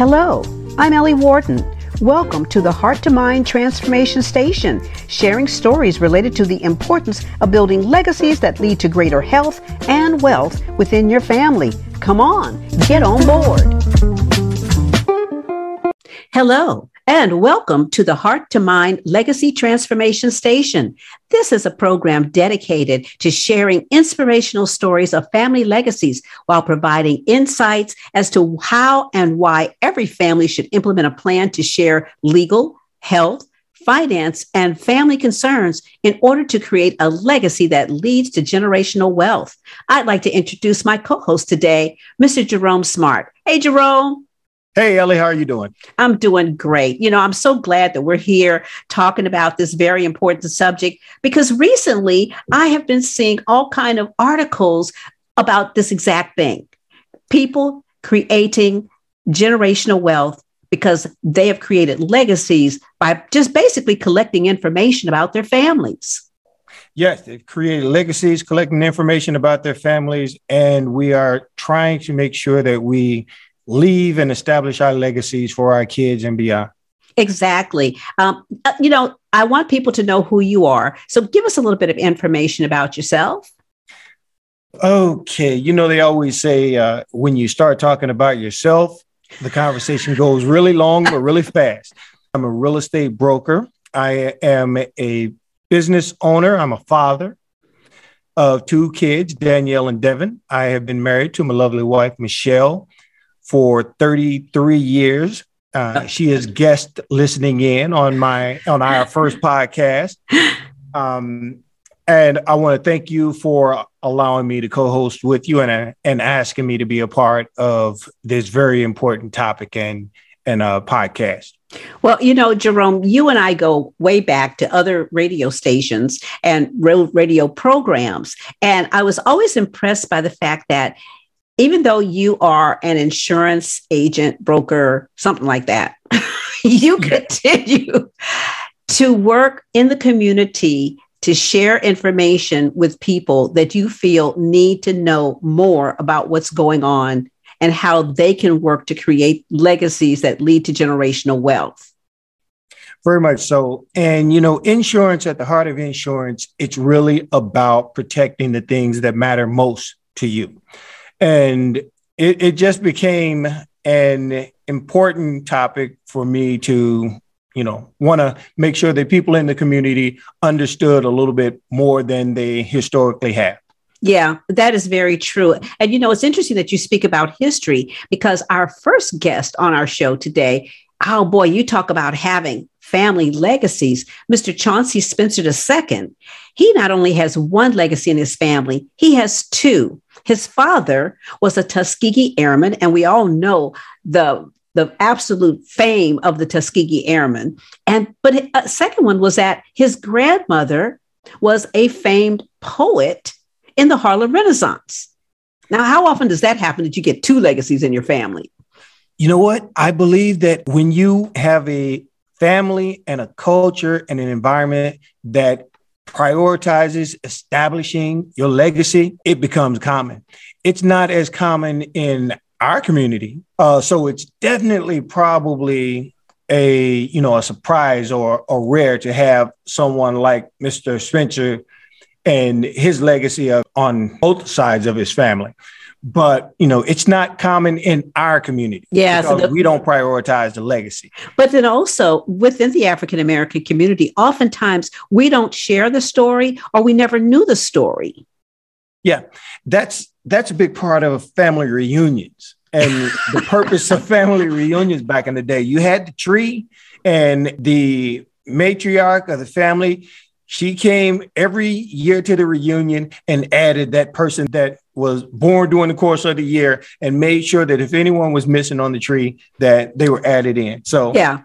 Hello, I'm Ellie Wharton. Welcome to the Heart to Mind Transformation Station, sharing stories related to the importance of building legacies that lead to greater health and wealth within your family. Come on, get on board. Hello, and welcome to the Heart to Mind Legacy Transformation Station. This is a program dedicated to sharing inspirational stories of family legacies while providing insights as to how and why every family should implement a plan to share legal, health, finance, and family concerns in order to create a legacy that leads to generational wealth. I'd like to introduce my co host today, Mr. Jerome Smart. Hey, Jerome. Hey, Ellie, how are you doing? I'm doing great. You know, I'm so glad that we're here talking about this very important subject because recently I have been seeing all kind of articles about this exact thing. People creating generational wealth because they have created legacies by just basically collecting information about their families. Yes, they've created legacies, collecting information about their families, and we are trying to make sure that we leave and establish our legacies for our kids and beyond. Exactly. Um, uh, you know, I want people to know who you are. So give us a little bit of information about yourself. Okay. You know, they always say uh, when you start talking about yourself, the conversation goes really long but really fast. I'm a real estate broker. I am a business owner. I'm a father of two kids, Danielle and Devin. I have been married to my lovely wife, Michelle for 33 years. Uh, she is guest listening in on my on our first podcast. Um, and I want to thank you for allowing me to co-host with you and and asking me to be a part of this very important topic and and a podcast. Well, you know, Jerome, you and I go way back to other radio stations and radio programs. And I was always impressed by the fact that even though you are an insurance agent, broker, something like that, you continue to work in the community to share information with people that you feel need to know more about what's going on and how they can work to create legacies that lead to generational wealth. Very much so. And, you know, insurance at the heart of insurance, it's really about protecting the things that matter most to you and it, it just became an important topic for me to you know want to make sure that people in the community understood a little bit more than they historically have yeah, that is very true. And you know, it's interesting that you speak about history because our first guest on our show today, oh boy, you talk about having family legacies. Mr. Chauncey Spencer II, he not only has one legacy in his family, he has two. His father was a Tuskegee Airman, and we all know the the absolute fame of the Tuskegee Airmen. And but a second one was that his grandmother was a famed poet in the Harlem Renaissance. Now, how often does that happen that you get two legacies in your family? You know what? I believe that when you have a family and a culture and an environment that prioritizes establishing your legacy, it becomes common. It's not as common in our community. Uh, so it's definitely probably a you know a surprise or or rare to have someone like Mr. Spencer and his legacy of, on both sides of his family but you know it's not common in our community yeah so the, we don't prioritize the legacy. But then also within the african american community oftentimes we don't share the story or we never knew the story. Yeah that's that's a big part of family reunions and the purpose of family reunions back in the day. You had the tree and the matriarch of the family she came every year to the reunion and added that person that was born during the course of the year and made sure that if anyone was missing on the tree that they were added in. So yeah.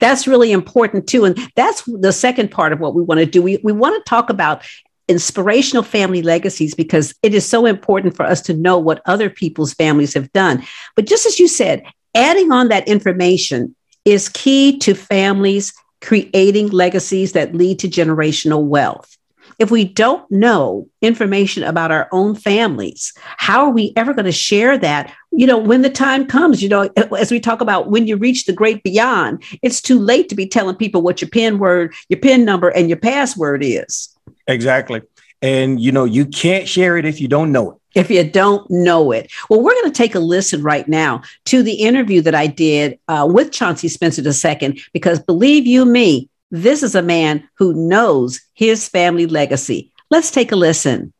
That's really important too. And that's the second part of what we want to do. We, we want to talk about inspirational family legacies because it is so important for us to know what other people's families have done. But just as you said adding on that information is key to families creating legacies that lead to generational wealth. If we don't know information about our own families, how are we ever going to share that? You know, when the time comes, you know, as we talk about when you reach the great beyond, it's too late to be telling people what your PIN word, your PIN number, and your password is. Exactly. And, you know, you can't share it if you don't know it if you don't know it. Well, we're going to take a listen right now to the interview that I did uh, with Chauncey Spencer II, because believe you me, this is a man who knows his family legacy. Let's take a listen.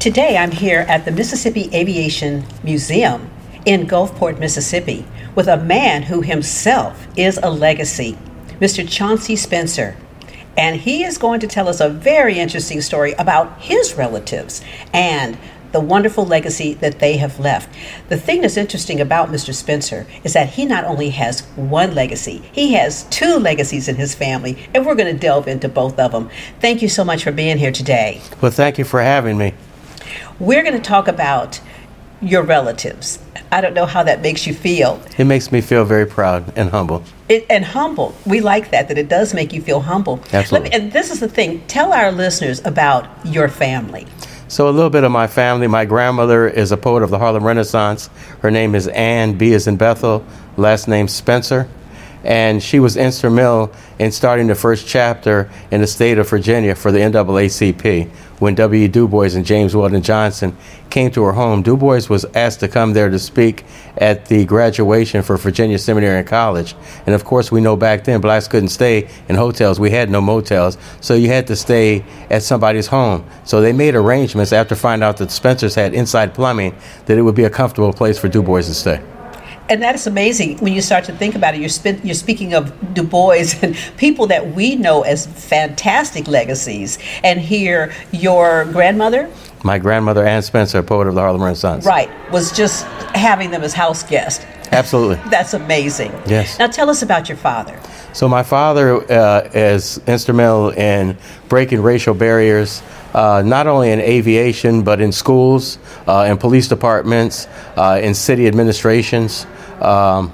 Today, I'm here at the Mississippi Aviation Museum in Gulfport, Mississippi, with a man who himself is a legacy, Mr. Chauncey Spencer. And he is going to tell us a very interesting story about his relatives and the wonderful legacy that they have left. The thing that's interesting about Mr. Spencer is that he not only has one legacy, he has two legacies in his family, and we're going to delve into both of them. Thank you so much for being here today. Well, thank you for having me. We're going to talk about your relatives. I don't know how that makes you feel. It makes me feel very proud and humble. It, and humble. We like that, that it does make you feel humble. Absolutely. Me, and this is the thing tell our listeners about your family. So, a little bit of my family. My grandmother is a poet of the Harlem Renaissance. Her name is Anne B. is in Bethel, last name Spencer and she was instrumental in starting the first chapter in the state of Virginia for the NAACP. When W. Du Bois and James Weldon Johnson came to her home, Du Bois was asked to come there to speak at the graduation for Virginia Seminary and College. And of course, we know back then blacks couldn't stay in hotels. We had no motels, so you had to stay at somebody's home. So they made arrangements after finding out that Spencer's had inside plumbing that it would be a comfortable place for Du Bois to stay and that is amazing when you start to think about it. You're, sp- you're speaking of Du Bois and people that we know as fantastic legacies. And here, your grandmother, my grandmother Anne Spencer, poet of the Harlem Renaissance, right, was just having them as house guests. Absolutely, that's amazing. Yes. Now tell us about your father. So my father uh, is instrumental in breaking racial barriers. Uh, not only in aviation, but in schools, uh, in police departments, uh, in city administrations. Um,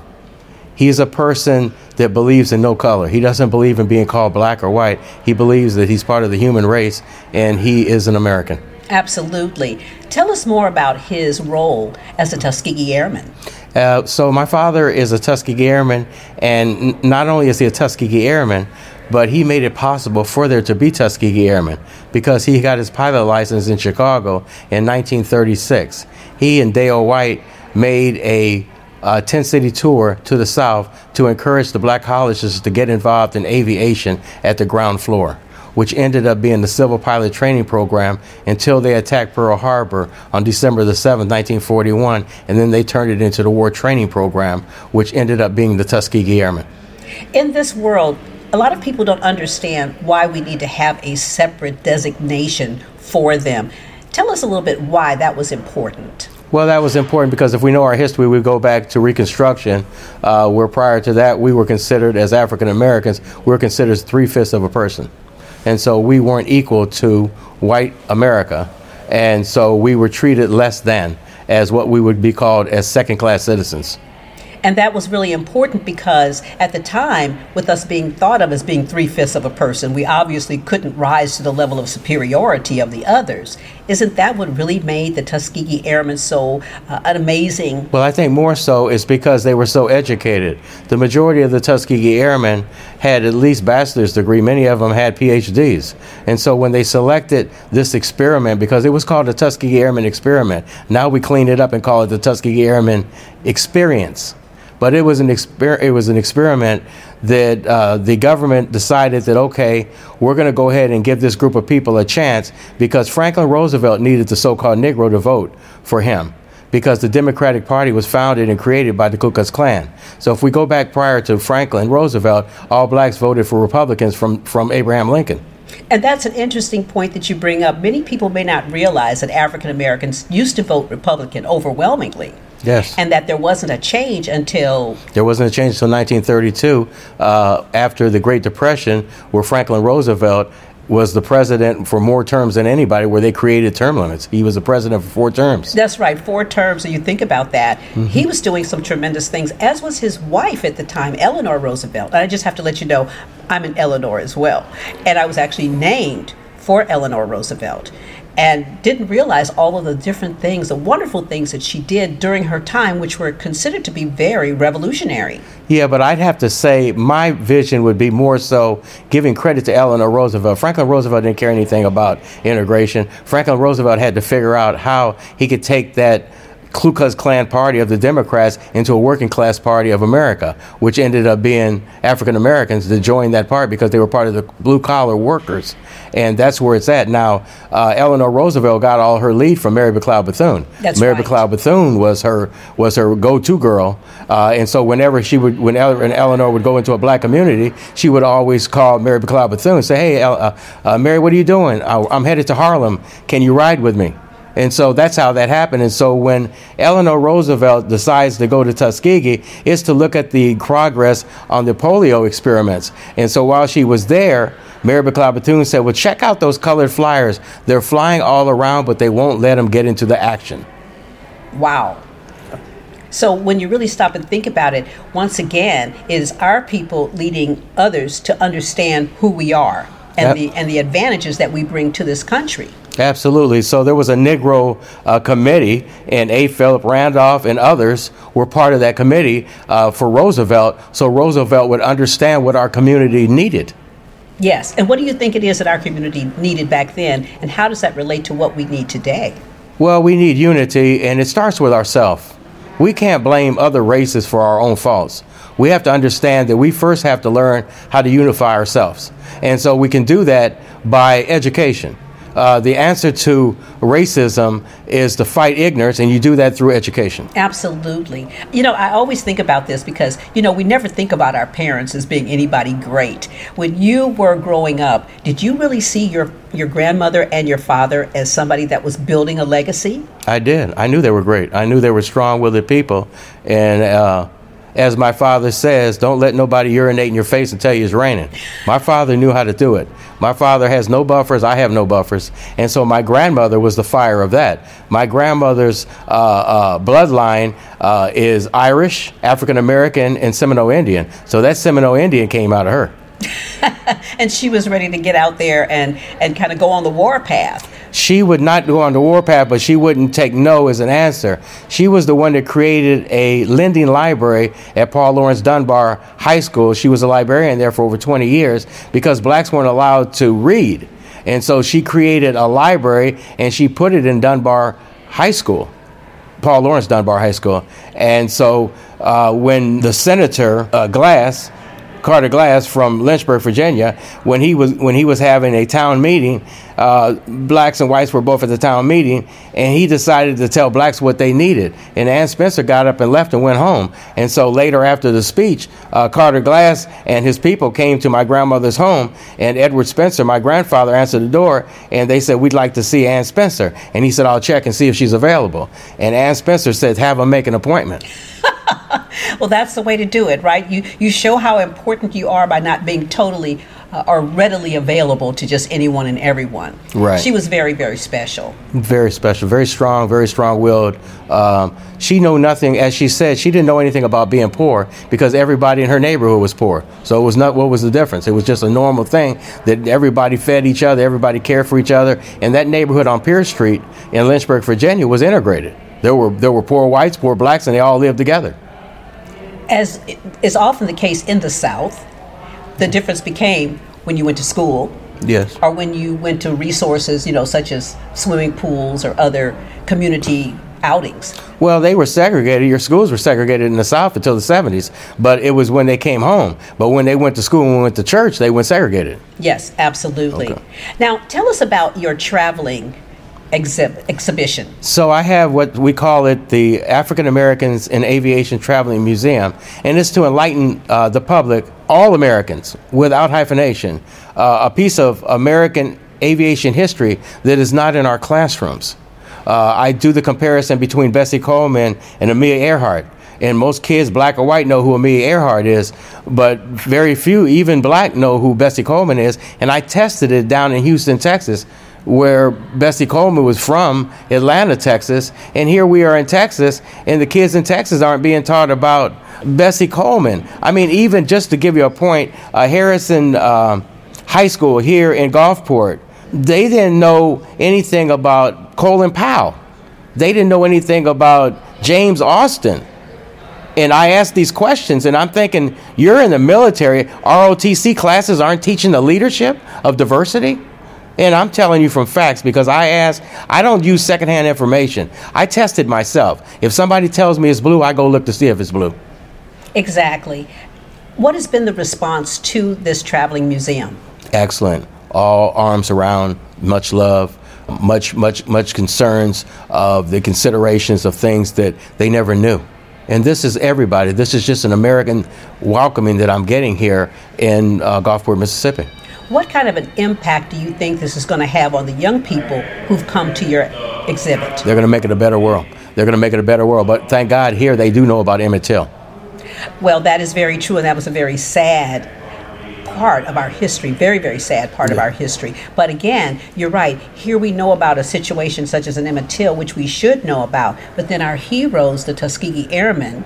he's a person that believes in no color. He doesn't believe in being called black or white. He believes that he's part of the human race and he is an American. Absolutely. Tell us more about his role as a Tuskegee Airman. Uh, so, my father is a Tuskegee Airman, and n- not only is he a Tuskegee Airman, but he made it possible for there to be Tuskegee Airmen because he got his pilot license in Chicago in 1936. He and Dale White made a uh, 10 city tour to the South to encourage the black colleges to get involved in aviation at the ground floor, which ended up being the Civil Pilot Training Program until they attacked Pearl Harbor on December the 7th, 1941, and then they turned it into the War Training Program, which ended up being the Tuskegee Airmen. In this world, a lot of people don't understand why we need to have a separate designation for them. Tell us a little bit why that was important. Well, that was important because if we know our history, we go back to Reconstruction, uh, where prior to that we were considered, as African Americans, we were considered three fifths of a person. And so we weren't equal to white America. And so we were treated less than as what we would be called as second class citizens. And that was really important because at the time, with us being thought of as being three fifths of a person, we obviously couldn't rise to the level of superiority of the others. Isn't that what really made the Tuskegee Airmen so uh, amazing? Well, I think more so is because they were so educated. The majority of the Tuskegee Airmen had at least bachelor's degree. Many of them had PhDs. And so when they selected this experiment, because it was called the Tuskegee Airmen Experiment, now we clean it up and call it the Tuskegee Airmen Experience. But it was an exper- it was an experiment that uh, the government decided that okay, we're going to go ahead and give this group of people a chance because Franklin Roosevelt needed the so-called Negro to vote for him because the Democratic Party was founded and created by the Ku Klux Klan. So if we go back prior to Franklin Roosevelt, all blacks voted for Republicans from from Abraham Lincoln. And that's an interesting point that you bring up. Many people may not realize that African Americans used to vote Republican overwhelmingly. Yes. And that there wasn't a change until. There wasn't a change until 1932, uh, after the Great Depression, where Franklin Roosevelt was the president for more terms than anybody, where they created term limits. He was the president for four terms. That's right, four terms. And you think about that. Mm-hmm. He was doing some tremendous things, as was his wife at the time, Eleanor Roosevelt. And I just have to let you know, I'm an Eleanor as well. And I was actually named for Eleanor Roosevelt and didn't realize all of the different things, the wonderful things that she did during her time, which were considered to be very revolutionary. Yeah, but I'd have to say my vision would be more so giving credit to Eleanor Roosevelt. Franklin Roosevelt didn't care anything about integration. Franklin Roosevelt had to figure out how he could take that Ku Klux Klan party of the Democrats into a working class party of America, which ended up being African Americans to join that party because they were part of the blue collar workers. And that's where it's at. Now, uh, Eleanor Roosevelt got all her lead from Mary McLeod Bethune. That's Mary right. McLeod Bethune was her was her go to girl. Uh, and so whenever she would, when Eleanor would go into a black community, she would always call Mary McLeod Bethune and say, Hey, uh, uh, Mary, what are you doing? I'm headed to Harlem. Can you ride with me? And so that's how that happened. And so when Eleanor Roosevelt decides to go to Tuskegee, it's to look at the progress on the polio experiments. And so while she was there, Mary McLeod Bethune said, Well, check out those colored flyers. They're flying all around, but they won't let them get into the action. Wow. So when you really stop and think about it, once again, it is our people leading others to understand who we are and yep. the and the advantages that we bring to this country. Absolutely. So there was a Negro uh, committee, and A. Philip Randolph and others were part of that committee uh, for Roosevelt, so Roosevelt would understand what our community needed. Yes. And what do you think it is that our community needed back then, and how does that relate to what we need today? Well, we need unity, and it starts with ourselves. We can't blame other races for our own faults. We have to understand that we first have to learn how to unify ourselves. And so we can do that by education uh, the answer to racism is to fight ignorance, and you do that through education. Absolutely. You know, I always think about this because, you know, we never think about our parents as being anybody great. When you were growing up, did you really see your, your grandmother and your father as somebody that was building a legacy? I did. I knew they were great. I knew they were strong willed people. And, uh, as my father says, don't let nobody urinate in your face and tell you it's raining. My father knew how to do it. My father has no buffers, I have no buffers. And so my grandmother was the fire of that. My grandmother's uh, uh, bloodline uh, is Irish, African American, and Seminole Indian. So that Seminole Indian came out of her. and she was ready to get out there and, and kind of go on the war path. She would not go on the warpath, but she wouldn't take no as an answer. She was the one that created a lending library at Paul Laurence Dunbar High School. She was a librarian there for over 20 years because blacks weren't allowed to read. And so she created a library and she put it in Dunbar High School. Paul Laurence Dunbar High School. And so uh, when the senator, uh, Glass, Carter Glass from Lynchburg, Virginia, when he was when he was having a town meeting, uh, blacks and whites were both at the town meeting, and he decided to tell blacks what they needed. And Anne Spencer got up and left and went home. And so later after the speech, uh, Carter Glass and his people came to my grandmother's home, and Edward Spencer, my grandfather, answered the door, and they said, "We'd like to see Anne Spencer." And he said, "I'll check and see if she's available." And Anne Spencer said, "Have him make an appointment." well, that's the way to do it, right? You you show how important you are by not being totally uh, or readily available to just anyone and everyone. Right. She was very very special. Very special, very strong, very strong-willed. Um, she knew nothing, as she said, she didn't know anything about being poor because everybody in her neighborhood was poor. So it was not what was the difference. It was just a normal thing that everybody fed each other, everybody cared for each other, and that neighborhood on Pierce Street in Lynchburg, Virginia, was integrated. There were there were poor whites, poor blacks, and they all lived together as is often the case in the South, the difference became when you went to school. Yes. Or when you went to resources, you know, such as swimming pools or other community outings. Well, they were segregated. Your schools were segregated in the South until the 70s, but it was when they came home. But when they went to school and went to church, they went segregated. Yes, absolutely. Okay. Now, tell us about your traveling exhib- exhibition? So I have what we call it the African Americans in Aviation Traveling Museum, and it's to enlighten uh, the public, all Americans, without hyphenation, uh, a piece of American aviation history that is not in our classrooms. Uh, I do the comparison between Bessie Coleman and Amelia Earhart. and most kids, black or white, know who Amelia Earhart is, but very few, even black, know who Bessie Coleman is. And I tested it down in Houston, Texas, where Bessie Coleman was from, Atlanta, Texas. And here we are in Texas, and the kids in Texas aren't being taught about Bessie Coleman. I mean, even just to give you a point, uh, Harrison uh, High School here in Gulfport, they didn't know anything about Colin Powell. They didn't know anything about James Austin and I ask these questions, and I'm thinking, you're in the military. ROTC classes aren't teaching the leadership of diversity. And I'm telling you from facts because I ask, I don't use secondhand information. I tested myself. If somebody tells me it's blue, I go look to see if it's blue. Exactly. What has been the response to this traveling museum? Excellent. All arms around, much love, much, much, much concerns of the considerations of things that they never knew. And this is everybody. This is just an American welcoming that I'm getting here in uh, Gulfport, Mississippi. What kind of an impact do you think this is going to have on the young people who've come to your exhibit? They're going to make it a better world. They're going to make it a better world. But thank God here they do know about Emmett Till. Well, that is very true, and that was a very sad part of our history, very, very sad part yeah. of our history. But again, you're right. Here we know about a situation such as an Emmett Till, which we should know about. But then our heroes, the Tuskegee Airmen,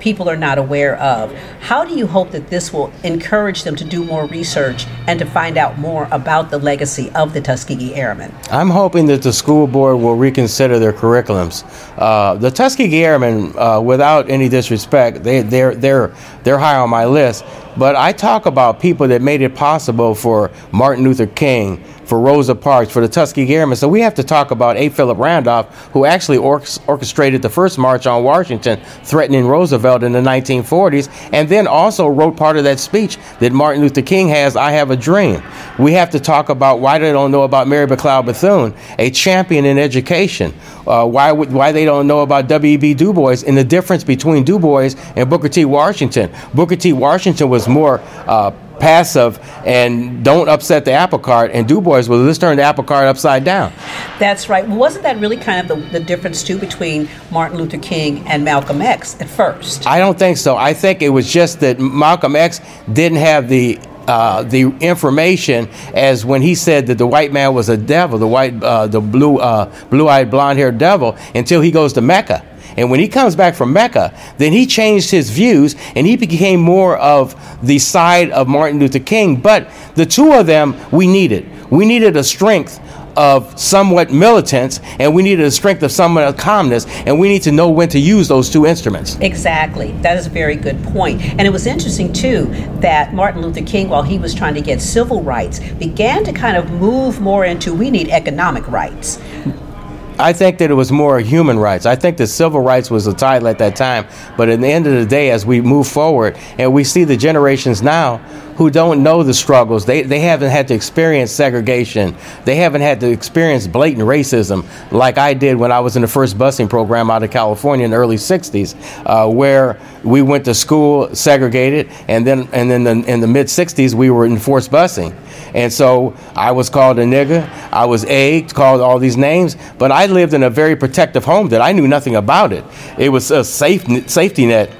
people are not aware of. How do you hope that this will encourage them to do more research and to find out more about the legacy of the Tuskegee Airmen? I'm hoping that the school board will reconsider their curriculums. Uh, the Tuskegee Airmen, uh, without any disrespect, they, they're, they're, they're high on my list. But I talk about people that made it possible for Martin Luther King, for Rosa Parks, for the Tuskegee Airmen. So we have to talk about A. Philip Randolph, who actually or- orchestrated the first march on Washington, threatening Roosevelt in the 1940s, and then also wrote part of that speech that Martin Luther King has, I Have a Dream. We have to talk about why they don't know about Mary McLeod Bethune, a champion in education, uh, why, why they don't know about W.E.B. Du Bois and the difference between Du Bois and Booker T. Washington. Booker T. Washington was more uh, passive and don't upset the apple cart. And Du Bois was let's turn the apple cart upside down. That's right. Wasn't that really kind of the, the difference too between Martin Luther King and Malcolm X at first? I don't think so. I think it was just that Malcolm X didn't have the uh, the information as when he said that the white man was a devil, the white, uh, the blue, uh, blue-eyed, blonde-haired devil, until he goes to Mecca. And when he comes back from Mecca, then he changed his views and he became more of the side of Martin Luther King. But the two of them, we needed. We needed a strength of somewhat militants and we needed a strength of somewhat calmness and we need to know when to use those two instruments. Exactly. That is a very good point. And it was interesting too that martin luther king while he was trying to get civil rights began to kind of move more into we need economic rights I think that it was more human rights. I think that civil rights was a title at that time. But at the end of the day, as we move forward and we see the generations now who don't know the struggles, they, they haven't had to experience segregation, they haven't had to experience blatant racism like I did when I was in the first busing program out of California in the early 60s, uh, where we went to school segregated, and then, and then the, in the mid 60s, we were in forced busing. And so I was called a nigger, I was egged, called all these names, but I lived in a very protective home that I knew nothing about it. It was a safe, safety net,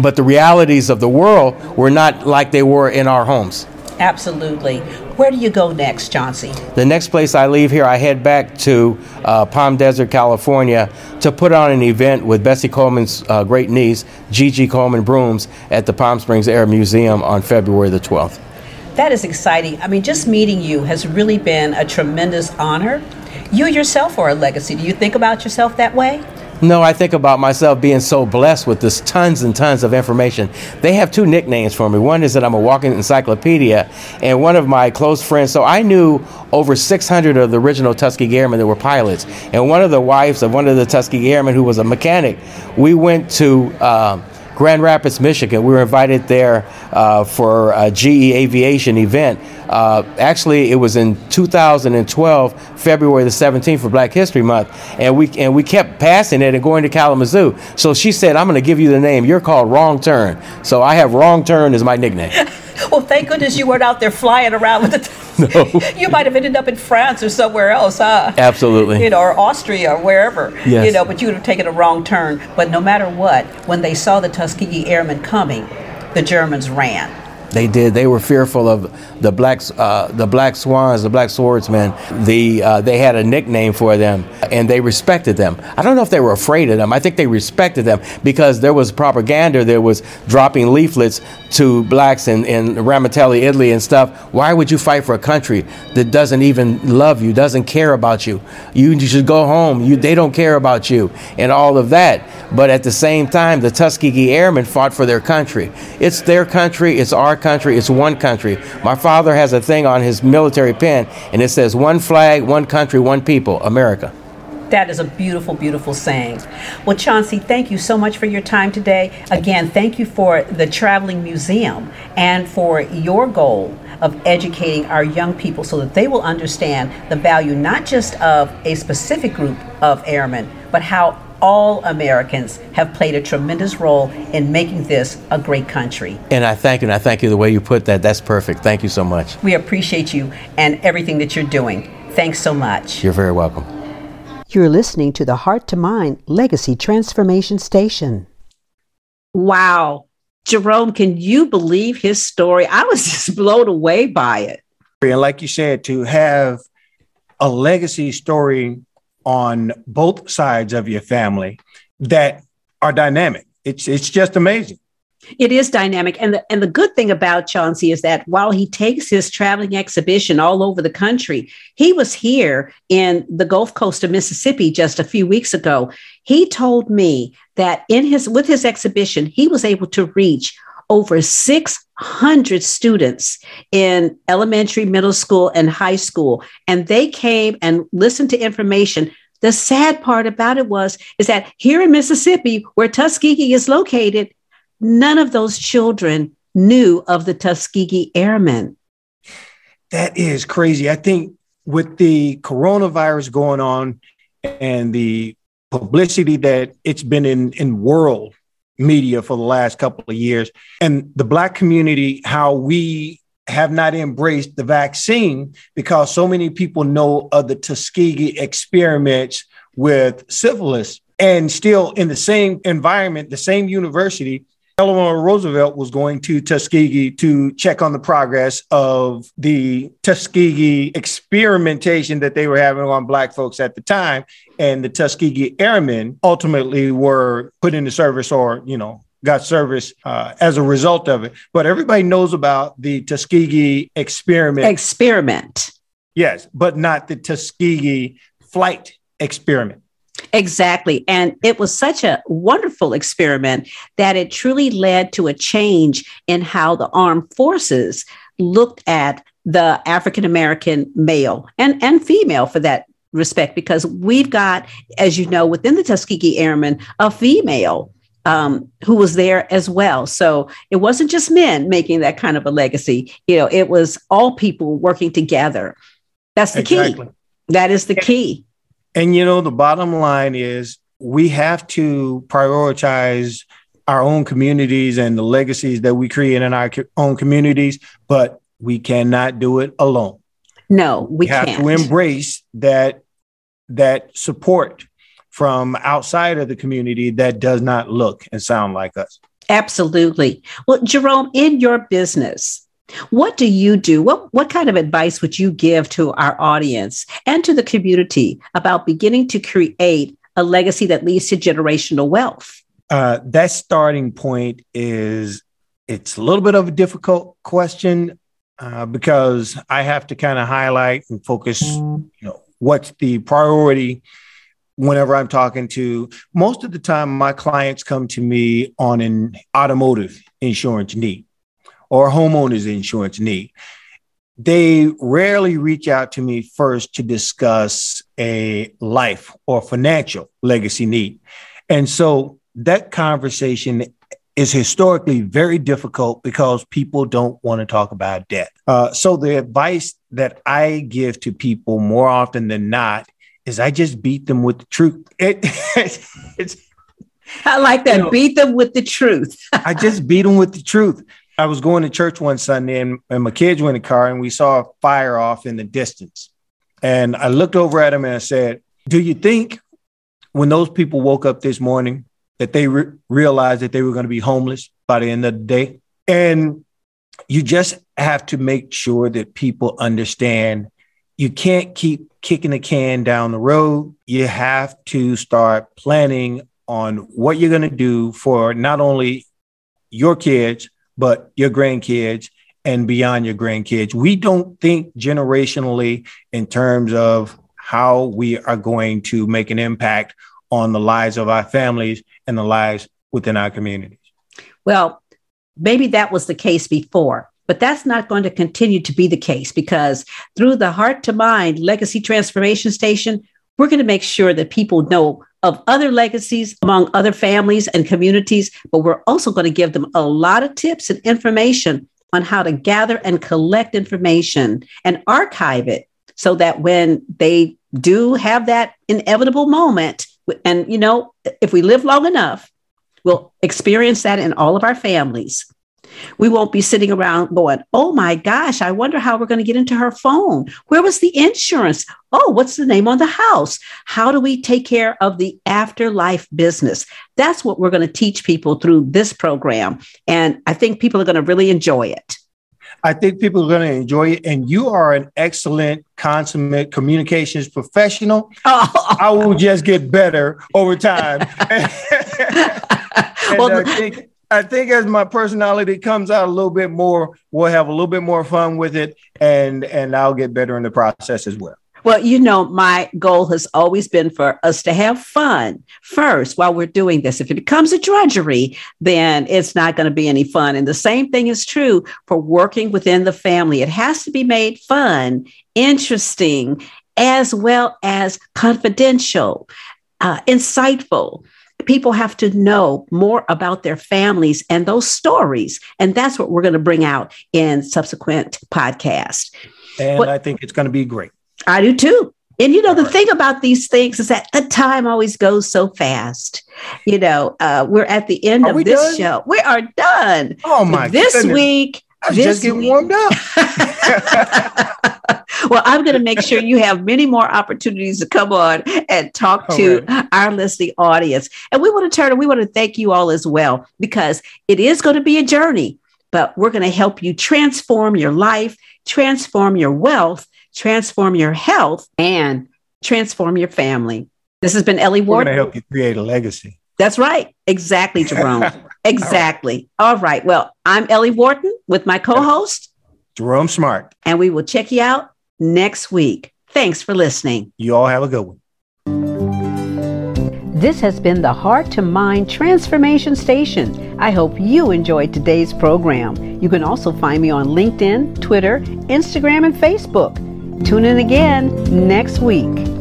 but the realities of the world were not like they were in our homes. Absolutely. Where do you go next, Chauncey? The next place I leave here, I head back to uh, Palm Desert, California, to put on an event with Bessie Coleman's uh, great niece, Gigi Coleman Brooms, at the Palm Springs Air Museum on February the 12th. That is exciting. I mean, just meeting you has really been a tremendous honor. You yourself are a legacy. Do you think about yourself that way? No, I think about myself being so blessed with this tons and tons of information. They have two nicknames for me. One is that I'm a walking encyclopedia, and one of my close friends. So I knew over 600 of the original Tuskegee Airmen that were pilots. And one of the wives of one of the Tuskegee Airmen who was a mechanic, we went to. Uh, Grand Rapids, Michigan. We were invited there uh, for a GE Aviation event. Uh, actually, it was in 2012, February the 17th for Black History Month, and we and we kept passing it and going to Kalamazoo. So she said, "I'm going to give you the name. You're called Wrong Turn." So I have Wrong Turn as my nickname. well, thank goodness you weren't out there flying around with the. no. you might have ended up in France or somewhere else, huh? Absolutely. You know, or Austria or wherever. Yes. You know, but you would have taken a wrong turn. But no matter what, when they saw the Tuskegee Airmen coming, the Germans ran. They did. They were fearful of the black, uh, the black swans, the black swordsmen. The uh, they had a nickname for them, and they respected them. I don't know if they were afraid of them. I think they respected them because there was propaganda. There was dropping leaflets to blacks in, in Ramitelli, Italy, and stuff. Why would you fight for a country that doesn't even love you, doesn't care about you? You, you should go home. You, they don't care about you, and all of that. But at the same time, the Tuskegee Airmen fought for their country. It's their country. It's our country. It's one country. My father has a thing on his military pin, and it says, "One flag, one country, one people, America." That is a beautiful, beautiful saying. Well, Chauncey, thank you so much for your time today. Again, thank you for the Traveling Museum and for your goal of educating our young people so that they will understand the value not just of a specific group of airmen, but how all Americans have played a tremendous role in making this a great country. And I thank you, and I thank you the way you put that. That's perfect. Thank you so much. We appreciate you and everything that you're doing. Thanks so much. You're very welcome. You're listening to the Heart to Mind Legacy Transformation Station. Wow. Jerome, can you believe his story? I was just blown away by it. And like you said, to have a legacy story on both sides of your family that are dynamic. It's it's just amazing. It is dynamic. And the, and the good thing about Chauncey is that while he takes his traveling exhibition all over the country, he was here in the Gulf Coast of Mississippi just a few weeks ago. He told me that in his with his exhibition, he was able to reach over 600 students in elementary, middle school, and high school. And they came and listened to information. The sad part about it was is that here in Mississippi, where Tuskegee is located, none of those children knew of the Tuskegee Airmen. That is crazy. I think with the coronavirus going on and the publicity that it's been in in world media for the last couple of years and the black community how we have not embraced the vaccine because so many people know of the Tuskegee experiments with syphilis and still in the same environment the same university Eleanor Roosevelt was going to Tuskegee to check on the progress of the Tuskegee experimentation that they were having on Black folks at the time. And the Tuskegee Airmen ultimately were put into service or, you know, got service uh, as a result of it. But everybody knows about the Tuskegee experiment. Experiment. Yes, but not the Tuskegee flight experiment. Exactly. And it was such a wonderful experiment that it truly led to a change in how the armed forces looked at the African American male and, and female for that respect, because we've got, as you know, within the Tuskegee Airmen, a female um, who was there as well. So it wasn't just men making that kind of a legacy. You know, it was all people working together. That's the exactly. key. That is the key. And you know, the bottom line is we have to prioritize our own communities and the legacies that we create in our own communities, but we cannot do it alone. No, we, we have can't. to embrace that that support from outside of the community that does not look and sound like us. Absolutely. Well, Jerome, in your business, what do you do? What, what kind of advice would you give to our audience and to the community about beginning to create a legacy that leads to generational wealth? Uh, that starting point is it's a little bit of a difficult question uh, because I have to kind of highlight and focus, you know, what's the priority whenever I'm talking to. Most of the time, my clients come to me on an automotive insurance need or homeowners insurance need. They rarely reach out to me first to discuss a life or financial legacy need. And so that conversation is historically very difficult because people don't want to talk about debt. Uh, so the advice that I give to people more often than not is I just beat them with the truth. It, I like that. You know, beat them with the truth. I just beat them with the truth. I was going to church one Sunday and, and my kids were in the car and we saw a fire off in the distance. And I looked over at them and I said, Do you think when those people woke up this morning that they re- realized that they were going to be homeless by the end of the day? And you just have to make sure that people understand you can't keep kicking the can down the road. You have to start planning on what you're going to do for not only your kids, but your grandkids and beyond your grandkids. We don't think generationally in terms of how we are going to make an impact on the lives of our families and the lives within our communities. Well, maybe that was the case before. But that's not going to continue to be the case because through the Heart to Mind Legacy Transformation Station, we're going to make sure that people know of other legacies among other families and communities, but we're also going to give them a lot of tips and information on how to gather and collect information and archive it so that when they do have that inevitable moment, and you know, if we live long enough, we'll experience that in all of our families. We won't be sitting around going, oh my gosh, I wonder how we're going to get into her phone. Where was the insurance? Oh, what's the name on the house? How do we take care of the afterlife business? That's what we're going to teach people through this program. And I think people are going to really enjoy it. I think people are going to enjoy it. And you are an excellent, consummate communications professional. Oh. I will just get better over time. and well, I think I think as my personality comes out a little bit more, we'll have a little bit more fun with it, and and I'll get better in the process as well. Well, you know, my goal has always been for us to have fun first while we're doing this. If it becomes a drudgery, then it's not going to be any fun. And the same thing is true for working within the family. It has to be made fun, interesting, as well as confidential, uh, insightful people have to know more about their families and those stories. And that's what we're going to bring out in subsequent podcasts. And I think it's going to be great. I do too. And you know, the thing about these things is that the time always goes so fast. You know, uh, we're at the end are of this done? show. We are done. Oh my! This goodness. week, I this just getting warmed up. well, I'm going to make sure you have many more opportunities to come on and talk to right. our listening audience. And we want to turn and we want to thank you all as well because it is going to be a journey, but we're going to help you transform your life, transform your wealth, transform your health, and transform your family. This has been Ellie Ward. We're going to help you create a legacy. That's right. Exactly, Jerome. exactly. All right. Well, I'm Ellie Wharton with my co host, Jerome Smart. And we will check you out next week. Thanks for listening. You all have a good one. This has been the Heart to Mind Transformation Station. I hope you enjoyed today's program. You can also find me on LinkedIn, Twitter, Instagram, and Facebook. Tune in again next week.